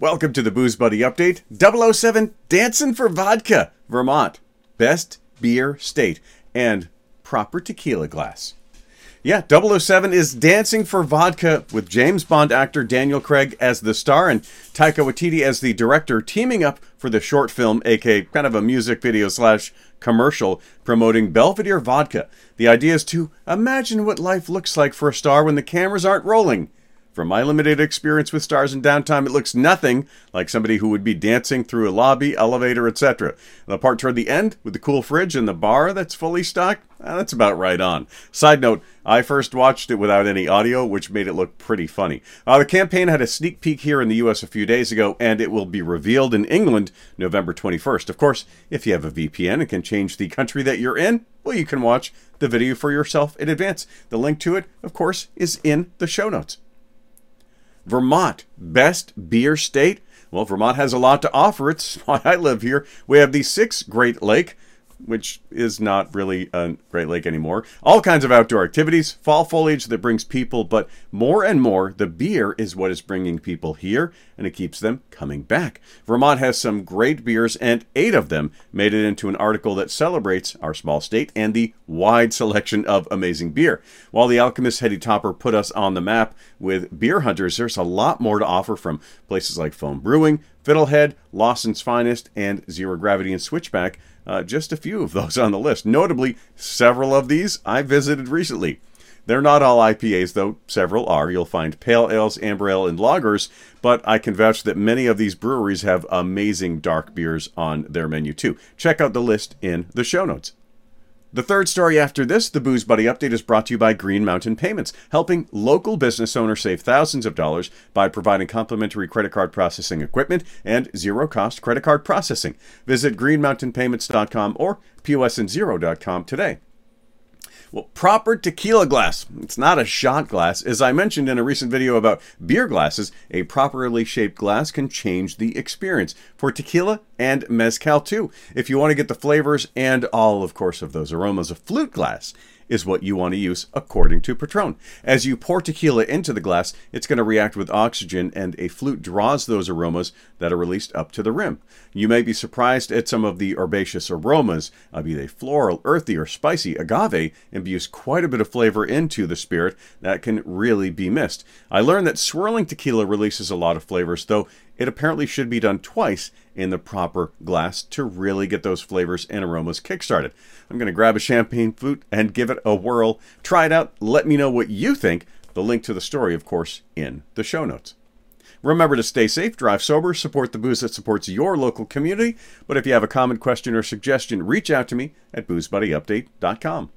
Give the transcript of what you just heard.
Welcome to the Booze Buddy Update 007 Dancing for Vodka, Vermont. Best beer state and proper tequila glass. Yeah, 007 is Dancing for Vodka with James Bond actor Daniel Craig as the star and Taika Waititi as the director, teaming up for the short film, aka kind of a music video slash commercial promoting Belvedere vodka. The idea is to imagine what life looks like for a star when the cameras aren't rolling. From my limited experience with stars in downtime, it looks nothing like somebody who would be dancing through a lobby, elevator, etc. The part toward the end, with the cool fridge and the bar that's fully stocked, eh, that's about right on. Side note, I first watched it without any audio, which made it look pretty funny. Uh, the campaign had a sneak peek here in the US a few days ago, and it will be revealed in England November 21st. Of course, if you have a VPN and can change the country that you're in, well, you can watch the video for yourself in advance. The link to it, of course, is in the show notes. Vermont, best beer state. Well, Vermont has a lot to offer. It's why I live here. We have the six Great Lake, which is not really a Great Lake anymore. All kinds of outdoor activities, fall foliage that brings people, but more and more, the beer is what is bringing people here, and it keeps them coming back. Vermont has some great beers, and eight of them made it into an article that celebrates our small state and the wide selection of amazing beer. While the Alchemist Heady Topper put us on the map with beer hunters, there's a lot more to offer from places like Foam Brewing, Fiddlehead, Lawson's Finest, and Zero Gravity and Switchback uh, just a few of those on the list. Notably, several of these I visited recently. They're not all IPAs, though several are. You'll find pale ales, amber ale, and lagers, but I can vouch that many of these breweries have amazing dark beers on their menu, too. Check out the list in the show notes. The third story after this, the Booze Buddy update, is brought to you by Green Mountain Payments, helping local business owners save thousands of dollars by providing complimentary credit card processing equipment and zero cost credit card processing. Visit greenmountainpayments.com or posandzero.com today. Well, proper tequila glass. It's not a shot glass. As I mentioned in a recent video about beer glasses, a properly shaped glass can change the experience for tequila and mezcal too. If you want to get the flavors and all, of course, of those aromas, a flute glass is what you want to use according to Patron. As you pour tequila into the glass, it's going to react with oxygen and a flute draws those aromas that are released up to the rim. You may be surprised at some of the herbaceous aromas, uh, be they floral, earthy, or spicy. Agave imbues quite a bit of flavor into the spirit that can really be missed. I learned that swirling tequila releases a lot of flavors, though it apparently should be done twice in the proper glass to really get those flavors and aromas kickstarted. I'm going to grab a champagne flute and give it a whirl. Try it out. Let me know what you think. The link to the story, of course, in the show notes. Remember to stay safe, drive sober, support the booze that supports your local community. But if you have a comment, question, or suggestion, reach out to me at boozebuddyupdate.com.